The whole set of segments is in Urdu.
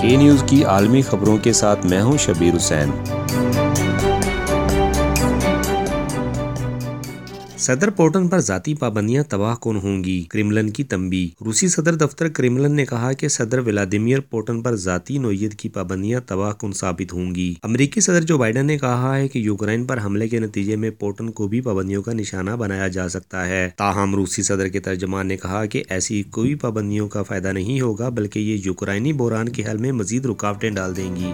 کے نیوز کی عالمی خبروں کے ساتھ میں ہوں شبیر حسین۔ صدر پوٹن پر ذاتی پابندیاں تباہ کن ہوں گی۔ کریملن کی تنبی روسی صدر دفتر کریملن نے کہا کہ صدر ولادیمیر پوٹن پر ذاتی نوعیت کی پابندیاں تباہ کن ثابت ہوں گی۔ امریکی صدر جو بائیڈن نے کہا ہے کہ یوکرائن پر حملے کے نتیجے میں پوٹن کو بھی پابندیوں کا نشانہ بنایا جا سکتا ہے۔ تاہم، روسی صدر کے ترجمان نے کہا کہ ایسی کوئی پابندیوں کا فائدہ نہیں ہوگا بلکہ یہ یوکرائنی بحران کے حل میں مزید رکاوٹیں ڈال دیں گی۔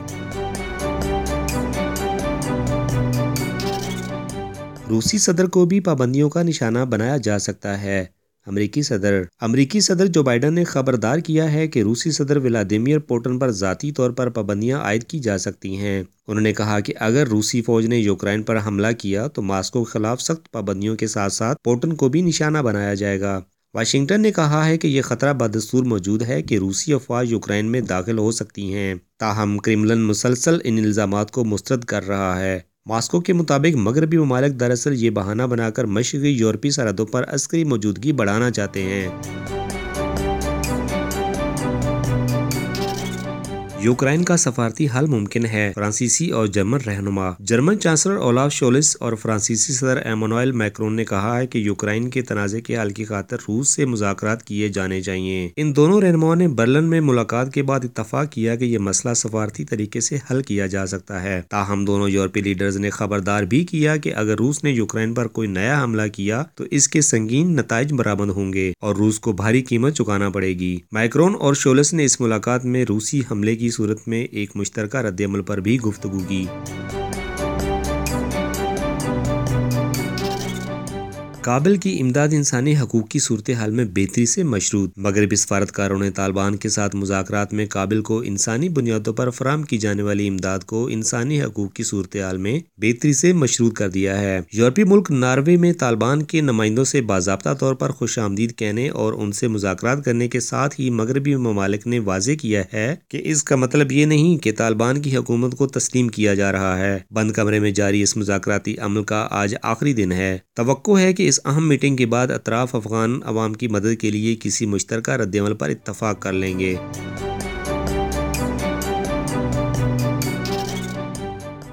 روسی صدر کو بھی پابندیوں کا نشانہ بنایا جا سکتا ہے۔ امریکی صدر امریکی صدر جو بائیڈن نے خبردار کیا ہے کہ روسی صدر ولادیمیر پوٹن پر ذاتی طور پر پابندیاں عائد کی جا سکتی ہیں۔ انہوں نے کہا کہ اگر روسی فوج نے یوکرائن پر حملہ کیا تو ماسکو کے خلاف سخت پابندیوں کے ساتھ ساتھ پوٹن کو بھی نشانہ بنایا جائے گا۔ واشنگٹن نے کہا ہے کہ یہ خطرہ بدستور موجود ہے کہ روسی افواج یوکرائن میں داخل ہو سکتی ہیں۔ تاہم کریملن مسلسل ان الزامات کو مسترد کر رہا ہے۔ ماسکو کے مطابق مغربی ممالک دراصل یہ بہانہ بنا کر مشرقی یورپی سرحدوں پر عسکری موجودگی بڑھانا چاہتے ہیں۔ یوکرائن کا سفارتی حل ممکن ہے۔ فرانسیسی اور جرمن رہنما۔ جرمن چانسلر اولاف شولس اور فرانسیسی صدر ایمانوئل میکرون نے کہا ہے کہ یوکرائن کے تنازع کے حل کی خاطر روس سے مذاکرات کیے جانے چاہیے ان دونوں رہنماؤں نے برلن میں ملاقات کے بعد اتفاق کیا کہ یہ مسئلہ سفارتی طریقے سے حل کیا جا سکتا ہے۔ تاہم، دونوں یورپی لیڈرز نے خبردار بھی کیا کہ اگر روس نے یوکرائن پر کوئی نیا حملہ کیا تو اس کے سنگین نتائج برآمد ہوں گے اور روس کو بھاری قیمت چکانا پڑے گی۔ مائکرون اور شولس نے اس ملاقات میں روسی حملے کی صورت میں ایک مشترکہ رد عمل پر بھی گفتگو کی۔ کابل کی امداد انسانی حقوق کی صورتحال میں بہتری سے مشروط۔ مغربی سفارتکاروں نے طالبان کے ساتھ مذاکرات میں کابل کو انسانی بنیادوں پر فراہم کی جانے والی امداد کو انسانی حقوق کی صورتحال میں بہتری سے مشروط کر دیا ہے۔ یورپی ملک ناروے میں طالبان کے نمائندوں سے باضابطہ طور پر خوش آمدید کہنے اور ان سے مذاکرات کرنے کے ساتھ ہی مغربی ممالک نے واضح کیا ہے کہ اس کا مطلب یہ نہیں کہ طالبان کی حکومت کو تسلیم کیا جا رہا ہے۔ بند کمرے میں جاری اس مذاکراتی عمل کا آج آخری دن ہے۔ توقع ہے کہ اس اس اہم میٹنگ کے بعد اطراف افغان عوام کی مدد کے لیے کسی مشترکہ رد عمل پر اتفاق کر لیں گے۔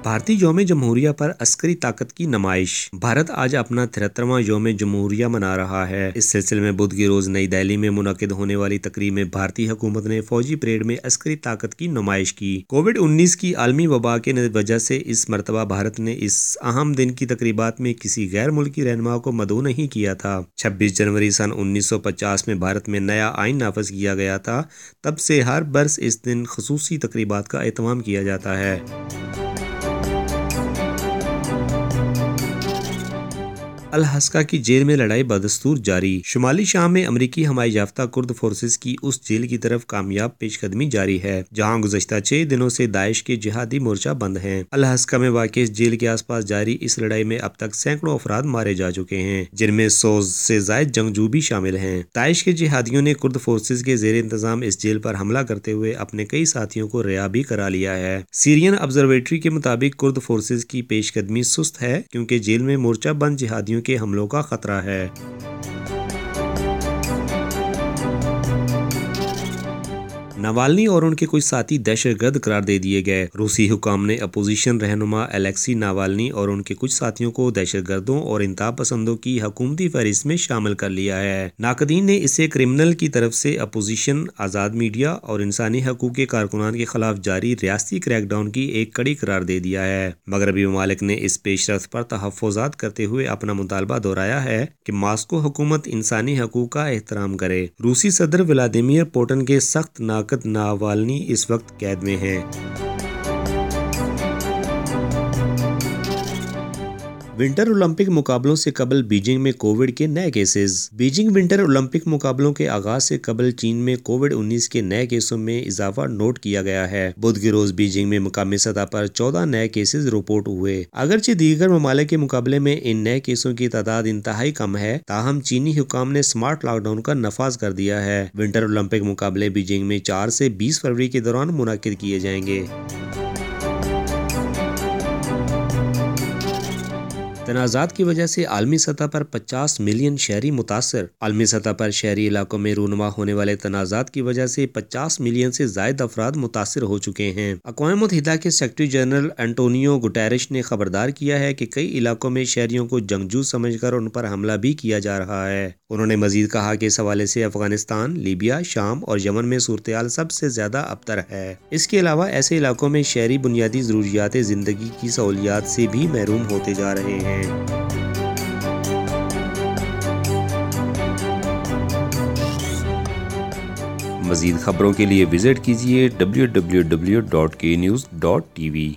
بھارتی یوم جمہوریہ پر عسکری طاقت کی نمائش۔ بھارت آج اپنا تہترواں یوم جمہوریہ منا رہا ہے۔ اس سلسلے میں بدھ کی روز نئی دہلی میں منعقد ہونے والی تقریب میں بھارتی حکومت نے فوجی پریڈ میں عسکری طاقت کی نمائش کی۔ کووڈ انیس کی عالمی وبا کے وجہ سے اس مرتبہ بھارت نے اس اہم دن کی تقریبات میں کسی غیر ملکی رہنما کو مدعو نہیں کیا تھا۔ چھبیس جنوری سن انیس سو پچاس میں بھارت میں نیا آئین نافذ کیا گیا تھا۔ تب سے ہر برس اس دن خصوصی تقریبات کا اہتمام کیا جاتا ہے۔ الحسکا کی جیل میں لڑائی بدستور جاری۔ شمالی شام میں امریکی ہمائی یافتہ کرد فورسز کی اس جیل کی طرف کامیاب پیش قدمی جاری ہے، جہاں گزشتہ چھ دنوں سے داعش کے جہادی مورچہ بند ہیں۔ الحسکا میں واقع اس جیل کے آس پاس جاری اس لڑائی میں اب تک سینکڑوں افراد مارے جا چکے ہیں، جن میں سو سے زائد جنگجو بھی شامل ہیں۔ داعش کے جہادیوں نے کرد فورسز کے زیر انتظام اس جیل پر حملہ کرتے ہوئے اپنے کئی ساتھیوں کو ریا بھی کرا لیا ہے۔ سیرین آبزرویٹری کے مطابق کرد فورسز کی پیش قدمی سست ہے، کیونکہ جیل میں مورچہ بند جہادیوں کے حملوں کا خطرہ ہے۔ نوالنی اور ان کے کچھ ساتھی دہشت گرد قرار دے دیے گئے۔ روسی حکام نے اپوزیشن رہنما الیکسی ناوالنی اور ان کے کچھ ساتھیوں کو دہشت گردوں اور انتہا پسندوں کی حکومتی فہرست میں شامل کر لیا ہے۔ ناقدین نے اسے کرمنل کی طرف سے اپوزیشن، آزاد میڈیا اور انسانی حقوق کے کارکنان کے خلاف جاری ریاستی کریک ڈاؤن کی ایک کڑی قرار دے دیا ہے۔ مغربی ممالک نے اس پیش رفت پر تحفظات کرتے ہوئے اپنا مطالبہ دہرایا ہے کہ ماسکو حکومت انسانی حقوق کا احترام کرے۔ روسی صدر ولادیمیر پوٹن کے سخت ناقد ناوالنی اس وقت قید میں ہیں۔ ونٹر اولمپک مقابلوں سے قبل بیجنگ میں کووڈ کے نئے کیسز۔ بیجنگ ونٹر اولمپک مقابلوں کے آغاز سے قبل چین میں کووڈ انیس کے نئے کیسوں میں اضافہ نوٹ کیا گیا ہے۔ بدھ کی روز بیجنگ میں مقامی سطح پر چودہ نئے کیسز رپورٹ ہوئے۔ اگرچہ دیگر ممالک کے مقابلے میں ان نئے کیسوں کی تعداد انتہائی کم ہے، تاہم چینی حکام نے اسمارٹ لاک ڈاؤن کا نفاذ کر دیا ہے۔ ونٹر اولمپک مقابلے بیجنگ میں چار سے بیس فروری کے دوران منعقد کیے جائیں گے۔ تنازعات کی وجہ سے عالمی سطح پر پچاس ملین شہری متاثر۔ عالمی سطح پر شہری علاقوں میں رونما ہونے والے تنازعات کی وجہ سے پچاس ملین سے زائد افراد متاثر ہو چکے ہیں۔ اقوام متحدہ کے سیکرٹری جنرل انٹونیو گٹیرش نے خبردار کیا ہے کہ کئی علاقوں میں شہریوں کو جنگجو سمجھ کر ان پر حملہ بھی کیا جا رہا ہے۔ انہوں نے مزید کہا کہ اس حوالے سے افغانستان، لیبیا، شام اور یمن میں صورتحال سب سے زیادہ ابتر ہے۔ اس کے علاوہ ایسے علاقوں میں شہری بنیادی ضروریات زندگی کی سہولیات سے بھی محروم ہوتے جا رہے ہیں۔ مزید خبروں کے لیے وزٹ کیجیے W W W dot K news dot T V